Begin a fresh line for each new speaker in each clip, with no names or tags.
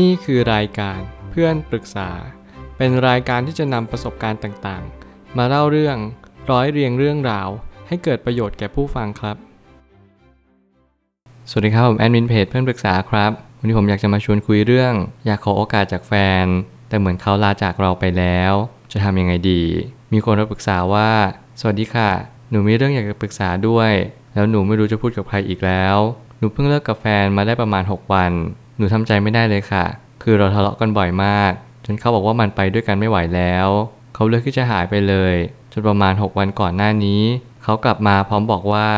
นี่คือรายการเพื่อนปรึกษา เป็นรายการที่จะนำประสบการณ์ต่างๆ มาเล่าเรื่องร้อยเรียงเรื่องราว ให้เกิดประโยชน์แก่ผู้ฟังครับ สวัสดีครับผมแอดมินเพจเพื่อนปรึกษาครับ วันนี้ผมอยากจะมาชวนคุยเรื่อง อยากขอโอกาสจากแฟน แต่เหมือนเขาลาจากเราไปแล้ว จะทำยังไงดี มีคนมาปรึกษาว่า สวัสดีค่ะ หนูมีเรื่องอยากจะปรึกษาด้วย แล้วหนูไม่รู้จะพูดกับใครอีกแล้ว หนูเพิ่งเลิกกับแฟนมาได้ประมาณ 6 วัน หนูทำใจไม่ได้เลยค่ะ คือเราทะเลาะกันบ่อยมาก จนเขาบอกว่ามันไปด้วยกันไม่ไหวแล้ว เขาเลือกที่จะหายไปเลย จนประมาณ 6 วันก่อนหน้านี้ เขากลับมาพร้อมบอกว่า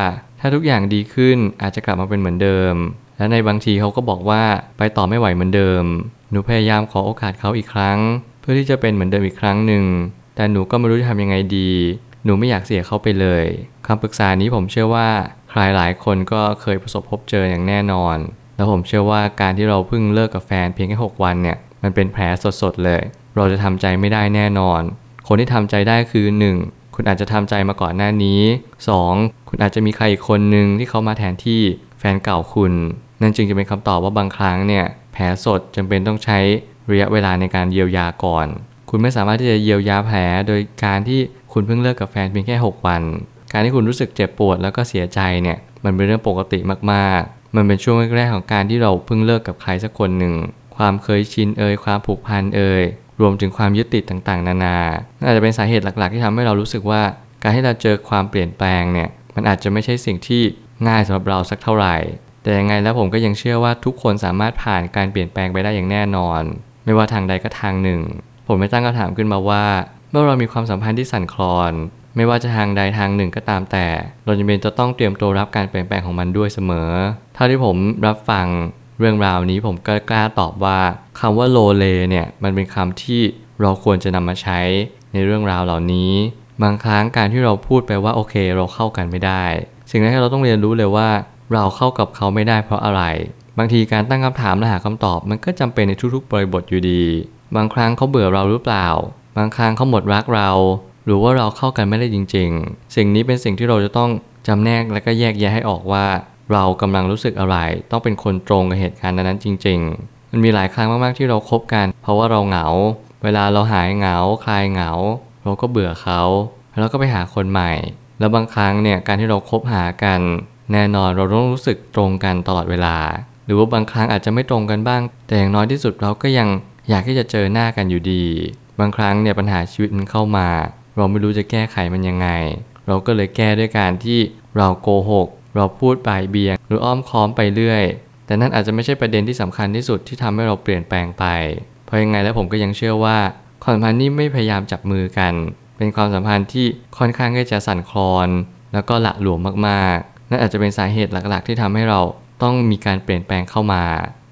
ถ้าทุกอย่างดีขึ้นอาจจะกลับมาเป็นเหมือนเดิม และในบางทีเขาก็บอกว่าไปต่อไม่ไหวเหมือนเดิม หนูพยายามขอโอกาสเขาอีกครั้ง เพื่อที่จะเป็นเหมือนเดิมอีกครั้งหนึ่ง แต่หนูก็ไม่รู้จะทำยังไงดี หนูไม่อยากเสียเขาไปเลยคำปรึกษานี้ผมเชื่อว่าใครหลายคนก็เคยประสบพบเจออย่างแน่นอน แล้วผมเชื่อว่าการที่เราเพิ่งเลิกกับแฟนเพียงแค่6วันเนี่ยมันเป็นแผลสดๆเลย เราจะทำใจไม่ได้แน่นอน คนที่ทำใจได้คือ 1. คุณอาจจะทำใจมาก่อนหน้านี้ 2. คุณอาจจะมีใครอีกคนหนึ่งที่เขามาแทนที่แฟนเก่าคุณ นั่นจึงจะเป็นคำตอบว่าบางครั้งเนี่ยแผลสดจำเป็นต้องใช้ระยะเวลาในการเยียวยาก่อน คุณไม่สามารถที่จะเยียวยาแผลโดยการที่คุณเพิ่งเลิกกับแฟนเพียงแค่ 6 วัน การที่คุณรู้สึกเจ็บปวดแล้วก็เสียใจเนี่ยมันเป็นเรื่องปกติมากๆ มันเป็นช่วงแรกๆของการที่เราเพิ่งเลิกกับใครสักคนหนึ่ง ความเคยชินเอ่ยความผูกพันเอ่ยรวมถึงความยึดติดต่างๆ นานาน่าจจะเป็นสาเหตุหลัก ๆ ที่ทำให้เรารู้สึกว่า การที่เราเจอความเปลี่ยนแปลงเนี่ยมันอาจจะไม่ใช่สิ่งที่ง่ายสำหรับเราสักเท่าไหร่ แต่ยังไงแล้วผมก็ยังเชื่อว่าทุกคนสามารถผ่านการเปลี่ยนแปลงไปได้อย่างแน่นอน ไม่ว่าทางใดก็ทางหนึ่ง ผมไม่ตั้งคำถามขึ้นมาว่า เมื่อเรามีความสัมพันธ์ที่สั่นคลอน ไม่ว่าจะทางใดทางหนึ่งก็ตามแต่ เราจำเป็นจะต้องเตรียมตัวรับการเปลี่ยนแปลงของมันด้วยเสมอ เท่าที่ผมรับฟังเรื่องราวนี้ผมก็กล้าตอบว่าคำว่าโลเลเนี่ยมันเป็นคำที่เราควรจะนำมาใช้ในเรื่องราวเหล่านี้ บางครั้งการที่เราพูดไปว่าโอเคเราเข้ากันไม่ได้ สิ่งแรกที่เราต้องเรียนรู้เลยว่า เราเข้ากับเขาไม่ได้เพราะอะไร บางทีการตั้งคำถามและหาคำตอบ มันก็จำเป็นในทุกๆบริบทอยู่ดี บางครั้งเขาเบื่อเราหรือเปล่า บางครั้งเขาหมดรักเรา หรือว่าเราเข้ากันไม่ได้จริง ๆ สิ่งนี้เป็นสิ่งที่เราจะต้องจำแนกและก็แยกแยะให้ออกว่า เรากำลังรู้สึกอะไร ต้องเป็นคนตรงกับเหตุการณ์นั้นจริง ๆ มันมีหลายครั้งมากๆที่เราคบกัน เพราะว่าเราเหงา เวลาเราหายเหงาคลายเหงา เราก็เบื่อเขาแล้วก็ไปหาคนใหม่ แล้วบางครั้งเนี่ยการที่เราคบหากัน แน่นอนเราต้องรู้สึกตรงกันตลอดเวลา หรือว่าบางครั้งอาจจะไม่ตรงกันบ้าง แต่อย่างน้อยที่สุดเราก็ยังอยากที่จะเจอหน้ากันอยู่ดี บางครั้งเนี่ยปัญหาชีวิตมันเข้ามา เราไม่รู้จะแก้ไขมันยังไง เราก็เลยแก้ด้วยการที่เราโกหก เราพูดปลายเบียง หรืออ้อมค้อมไปเรื่อย แต่นั่นอาจจะไม่ใช่ประเด็นที่สำคัญที่สุดที่ทำให้เราเปลี่ยนแปลงไป เพราะยังไงแล้วผมก็ยังเชื่อว่าความสัมพันธ์นี้ไม่พยายามจับมือกัน เป็นความสัมพันธ์ที่ค่อนข้างที่จะสั่นคลอน แล้วก็ละหลวมมากๆ นั่นอาจจะเป็นสาเหตุหลักๆ ที่ทำให้เราต้องมีการเปลี่ยนแปลงเข้ามา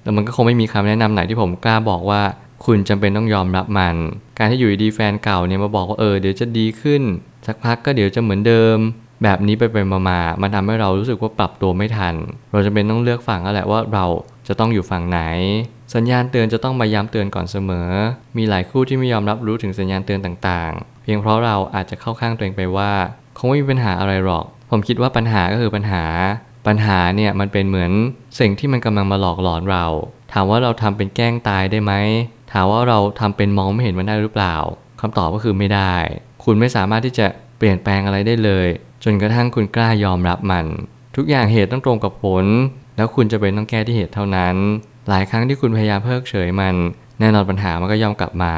แล้วมันก็คงไม่มีคำแนะนำไหนที่ผมกล้าบอกว่า คุณจำเป็นต้องยอมรับมัน การที่อยู่ดีแฟนเก่าเนี่ยมาบอกว่าเออเดี๋ยวจะดีขึ้น สักพักก็เดี๋ยวจะเหมือนเดิม แบบนี้ไปไปมาๆมันทำให้เรารู้สึกว่าปรับตัวไม่ทัน เราจะเป็นต้องเลือกฝั่งแล้วแหละว่าเราจะต้องอยู่ฝั่งไหน สัญญาณเตือนจะต้องมาย้ำเตือนก่อนเสมอ มีหลายคู่ที่ไม่ยอมรับรู้ถึงสัญญาณเตือนต่างๆ เพียงเพราะเราอาจจะเข้าข้างตัวเองไปว่า คงไม่มีปัญหาอะไรหรอก ผมคิดว่าปัญหาก็คือปัญหา ปัญหาเนี่ยมันเป็นเหมือนสิ่งที่มันกำลังมาหลอกหลอนเรา ถามว่าเราทำเป็นแกล้งตายได้ไหม ถามว่าเราทำเป็นมองไม่เห็นมันได้หรือเปล่าคำตอบก็คือไม่ได้ คุณไม่สามารถที่จะเปลี่ยนแปลงอะไรได้เลย จนกระทั่งคุณกล้ายอมรับมัน ทุกอย่างเหตุต้องตรงกับผล แล้วคุณจะเป็นต้องแก้ที่เหตุเท่านั้น หลายครั้งที่คุณพยายามเพิกเฉยมัน แน่นอนปัญหามันก็ย่อมกลับมา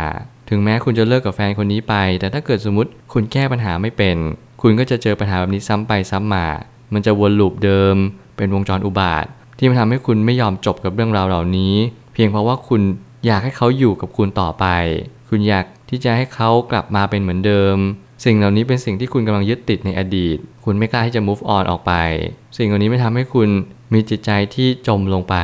ถึงแม้คุณจะเลิกกับแฟนคนนี้ไป แต่ถ้าเกิดสมมติคุณแก้ปัญหาไม่เป็น คุณก็จะเจอปัญหาแบบนี้ซ้ำไปซ้ำมา มันจะวนลูปเดิม เป็นวงจรอุบาท ที่มันทำให้คุณไม่ยอมจบกับเรื่องราวเหล่านี้ เพียงเพราะว่าคุณ อยากให้เขาอยู่กับคุณต่อไป คุณอยากที่จะให้เขากลับมาเป็นเหมือนเดิม สิ่งเหล่านี้เป็นสิ่งที่คุณกำลังยึดติดในอดีต คุณไม่กล้าที่จะ move on ออกไป สิ่งเหล่านี้ไม่ทำให้คุณมีจิตใจที่จมลงไป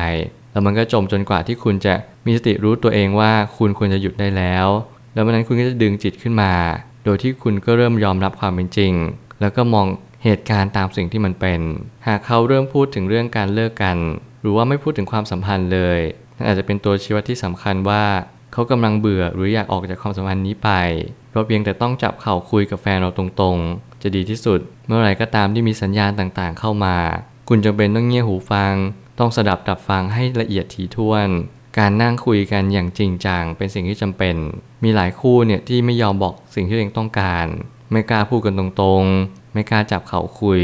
แล้วมันก็จมจนกว่าที่คุณจะมีสติรู้ตัวเองว่าคุณควรจะหยุดได้แล้ว แล้ววันนั้นคุณก็จะดึงจิตขึ้นมา โดยที่คุณก็เริ่มยอมรับความเป็นจริง แล้วก็มองเหตุการณ์ตามสิ่งที่มันเป็น หากเขาเริ่มพูดถึงเรื่องการเลิกกัน หรือว่าไม่พูดถึงความสัมพันธ์เลย อาจจะเป็นตัวชี้วัดที่สำคัญว่าเขากำลังเบื่อหรืออยากออกจากความสัมพันธ์นี้ไป เราเพียงแต่ต้องจับเข่าคุยกับแฟนเราตรงๆ จะดีที่สุด เมื่อไหร่ก็ตามที่มีสัญญาณต่างๆ เข้ามา คุณจำเป็นต้องเงี่ยหูฟัง ต้องสดับดับฟังให้ละเอียดถี่ถ้วน การนั่งคุยกันอย่างจริงจังเป็นสิ่งที่จำเป็น มีหลายคู่เนี่ยที่ไม่ยอมบอกสิ่งที่ตัวเองต้องการ ไม่กล้าพูดกันตรงๆ ไม่กล้าจับเข่าคุย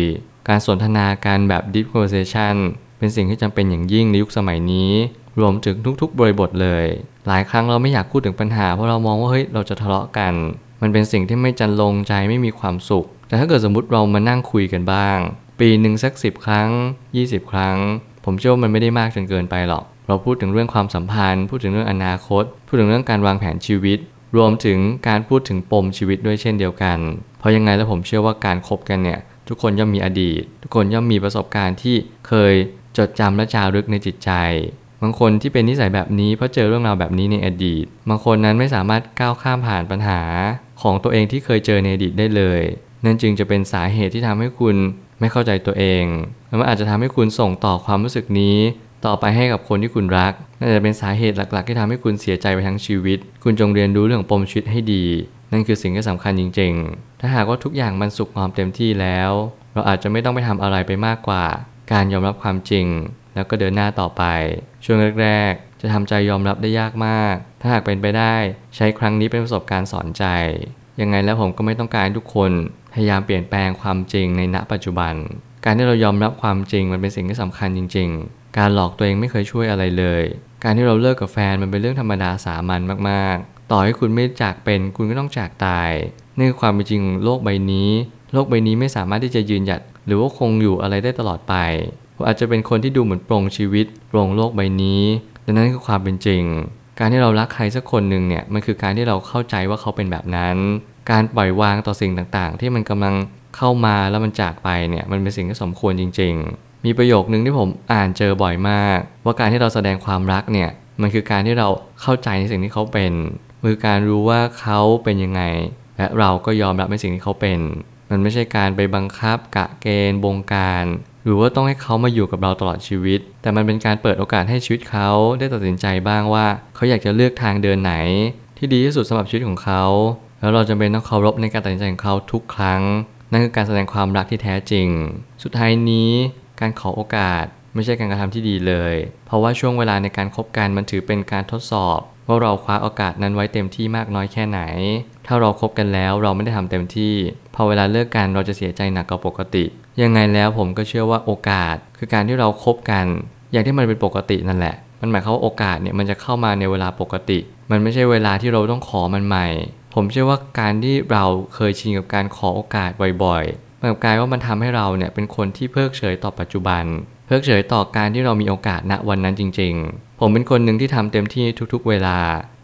การสนทนาการแบบ deep conversation เป็นสิ่งที่จำเป็นอย่างยิ่งในยุคสมัยนี้ รวมถึงทุกๆ บริบทเลย หลายครั้งเราไม่อยากพูดถึงปัญหา เพราะเรามองว่าเฮ้ยเราจะทะเลาะกัน มันเป็นสิ่งที่ไม่จันลงใจไม่มีความสุข แต่ถ้าเกิดสมมติเรามานั่งคุยกันบ้าง ปีหนึ่งสักสิบครั้ง 20 ครั้ง ผมเชื่อว่ามันไม่ได้มากจนเกินไปหรอก เราพูดถึงเรื่องความสัมพันธ์ พูดถึงเรื่องอนาคต พูดถึงเรื่องการวางแผนชีวิต รวมถึงการพูดถึงปมชีวิตด้วยเช่นเดียวกัน เพราะยังไงแล้วผมเชื่อว่าการคบกันเนี่ยทุกคนย่อมมีอดีต ทุกคนย่อมมีประสบการณ์ที่เคยจดจำและจารึกในจิตใจ บางคนที่เป็นนิสัยแบบนี้เพราะเจอเรื่องราวแบบนี้ในอดีต บางคนนั้นไม่สามารถก้าวข้ามผ่านปัญหา ของตัวเองที่เคยเจอในอดีตได้เลย นั่นจึงจะเป็นสาเหตุที่ทำให้คุณไม่เข้าใจตัวเองและมันอาจจะทำให้คุณส่งต่อความรู้สึกนี้ ต่อไปให้กับคนที่คุณรักนั่นจะเป็นสาเหตุหลัก ๆ ที่ทำให้คุณเสียใจไปทั้งชีวิต คุณจงเรียนรู้เรื่องปมชีวิตให้ดี นั่นคือสิ่งที่สำคัญจริง ๆ ถ้าหากว่าทุกอย่างมันสุขงอมเต็มที่แล้ว เราอาจจะไม่ต้องไปทำอะไรไปมากกว่า การยอมรับความจริง แล้วก็เดินหน้าต่อไป ช่วงแรกๆ จะทำใจยอมรับได้ยากมาก ถ้าหากเป็นไปได้ใช้ครั้งนี้เป็นประสบการณ์สอนใจ ยังไงแล้วผมก็ไม่ต้องการให้ทุกคนพยายามเปลี่ยนแปลงความจริงในณปัจจุบัน การที่เรายอมรับความจริงมันเป็นสิ่งที่สำคัญจริง ๆ การหลอกตัวเองไม่เคยช่วยอะไรเลย การที่เราเลิกกับแฟนมันเป็นเรื่องธรรมดาสามัญมากๆ ต่อให้คุณไม่จากเป็นคุณก็ต้องจากตายนี่คือความเป็นจริงของโลกใบนี้ โลกใบนี้ไม่สามารถที่จะยืนหยัด หรือว่าคงอยู่อะไรได้ตลอดไป อาจจะเป็นคนที่ดูเหมือนปรงชีวิตปรงโลกใบนี้แต่นั่นคือความเป็นจริง การที่เรารักใครสักคนหนึ่งเนี่ยมันคือการที่เราเข้าใจว่าเขาเป็นแบบนั้น การปล่อยวางต่อสิ่งต่างๆ ที่มันกำลังเข้ามาแล้วมันจากไปเนี่ยมันเป็นสิ่งที่สมควรจริง ๆ มีประโยคนึงที่ผมอ่านเจอบ่อยมาก ว่าการที่เราแสดงความรักเนี่ยมันคือการที่เราเข้าใจในสิ่งที่เขาเป็นมือการรู้ว่าเขาเป็นยังไง และเราก็ยอมรับในสิ่งที่เขาเป็น มันไม่ใช่การไปบังคับกะเกณฑ์บงการ รือว่าต้องให้เขามาอยู่กับเราตลอดชีวิต แต่มันเป็นการเปิดโอกาสให้ชีวิตเขาได้ตัดสินใจบ้างว่า เขาอยากจะเลือกทางเดินไหน ที่ดีที่สุดสำหรับชีวิตของเขา แล้วเราจำเป็นต้องเคารพในการตัดสินใจของเขาทุกครั้ง นั่นคือการแสดงความรักที่แท้จริง สุดท้ายนี้การขอโอกาสไม่ใช่การกระทำที่ดีเลย เพราะว่าช่วงเวลาในการคบกันมันถือเป็นการทดสอบ ว่าเราคว้าโอกาสนั้นไว้เต็มที่มากน้อยแค่ไหน ถ้าเราครบกันแล้วเราไม่ได้ทำเต็มที่ พอเวลาเลิกกันเราจะเสียใจหนักกว่าปกติ ยังไงแล้วผมก็เชื่อว่าโอกาส คือการที่เราครบกัน อย่างที่มันเป็นปกตินั่นแหละ มันหมายความว่าโอกาสเนี่ยมันจะเข้ามาในเวลาปกติ มันไม่ใช่เวลาที่เราต้องขอมันใหม่ ผมเชื่อว่าการที่เราเคยชินกับการขอโอกาสบ่อยๆมันกลายว่ามันทำให้เราเนี่ยเป็นคนที่เพิกเฉยต่อปัจจุบัน เพิกเฉยต่อการที่เรามีโอกาสณวันนั้นจริง ๆ ผมเป็นคนหนึ่งที่ทำเต็มที่ทุกๆ เวลา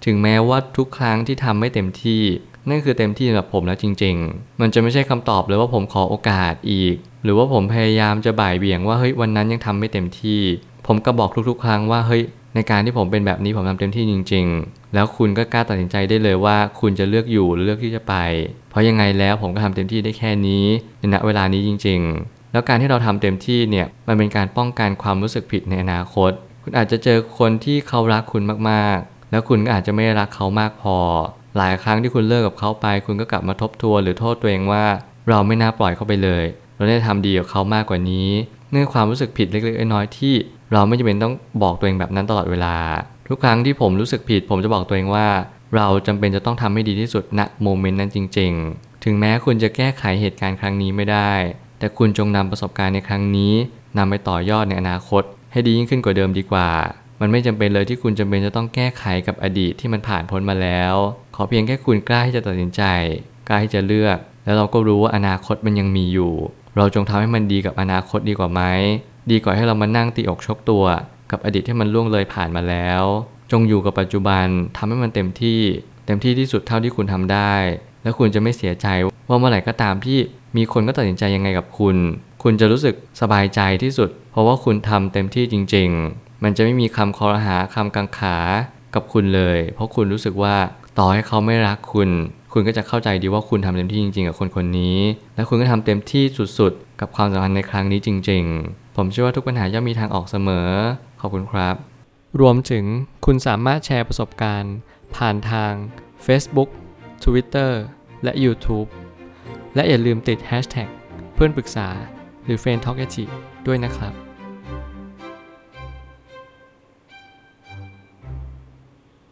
ถึงแม้ว่าทุกครั้งที่ทำไม่เต็มที่นั่นคือเต็มที่สำหรับผมแล้วจริง ๆ มันจะไม่ใช่คำตอบเลยว่าผมขอโอกาสอีก หรือว่าผมพยายามจะบ่ายเบี่ยงว่าเฮ้ยวันนั้นยังทำไม่เต็มที่ ผมก็บอกทุกๆ ครั้งว่าเฮ้ยในการที่ผมเป็นแบบนี้ผมทำเต็มที่จริง ๆ แล้วคุณก็กล้าตัดสินใจได้เลยว่าคุณจะเลือกอยู่หรือเลือกที่จะไป เพราะยังไงแล้วผมก็ทำเต็มที่ได้แค่นี้ในณเวลานี้จริง ๆ แล้วการที่เราทำเต็มที่เนี่ยมันเป็นการป้องกันความรู้สึกผิดในอนาคต คุณอาจจะเจอคนที่เขารักคุณมากๆ แล้วคุณก็อาจจะไม่รักเขามากพอ หลายครั้งที่คุณเลิกกับเขาไป คุณก็กลับมาทบทวนหรือโทษตัวเองว่า เราไม่น่าปล่อยเขาไปเลย เราได้ทำดีกับเขามากกว่านี้ เนื่องความรู้สึกผิดเล็กๆน้อยๆที่ เราไม่จำเป็นต้องบอกตัวเองแบบนั้นตลอดเวลา ทุกครั้งที่ผมรู้สึกผิด ผมจะบอกตัวเองว่า เราจำเป็นจะต้องทำให้ดีที่สุดณโมเมนต์นั้นจริง ๆ ถึงแม้คุณจะแก้ไขเหตุการณ์ครั้งนี้ไม่ได้ แต่คุณจงนำประสบการณ์ในครั้งนี้นำไปต่อยอดในอนาคต ให้ดียิ่งขึ้นกว่าเดิมดีกว่า มันไม่จำเป็นเลยที่คุณจำเป็นจะต้องแก้ไขกับอดีตที่มันผ่านพ้นมาแล้ว ขอเพียงแค่คุณกล้าที่จะตัดสินใจ กล้าที่จะเลือก แล้วเราก็รู้ว่าอนาคตมันยังมีอยู่ เราจงทำให้มันดีกับอนาคตดีกว่าไหม ดีกว่าให้เรามานั่งตีอกชกตัว กับอดีตที่มันล่วงเลยผ่านมาแล้ว จงอยู่กับปัจจุบันทำให้มันเต็มที่ เต็มที่ที่สุดเท่าที่คุณทำได้ แล้วคุณจะไม่เสียใจว่าเมื่อไหร่ก็ตามที่มีคนก็ตัดสินใจยังไงกับคุณ คุณจะรู้สึกสบายใจที่สุด เพราะว่าคุณทำเต็มที่จริง ๆ มันจะไม่มีคำคอรหาคำกังขากับคุณเลย เพราะคุณรู้สึกว่า ต่อให้เขาไม่รักคุณ คุณก็จะเข้าใจดีว่าคุณทำเต็มที่จริงๆ กับคนคนนี้ และคุณก็ทำเต็มที่สุดๆ กับความสัมพันธ์ในครั้งนี้จริง ๆ ผมเชื่อว่าทุกปัญหาย่อมมีทางออกเสมอ ขอบคุณครับ รวมถึงคุณสามารถแชร์ประสบการณ์ ผ่านทาง Facebook Twitter และ YouTube และอย่าลืมติด Hashtag เพื่อนปรึกษาหรือ f r ร e n d t a l k ด้วยนะครับ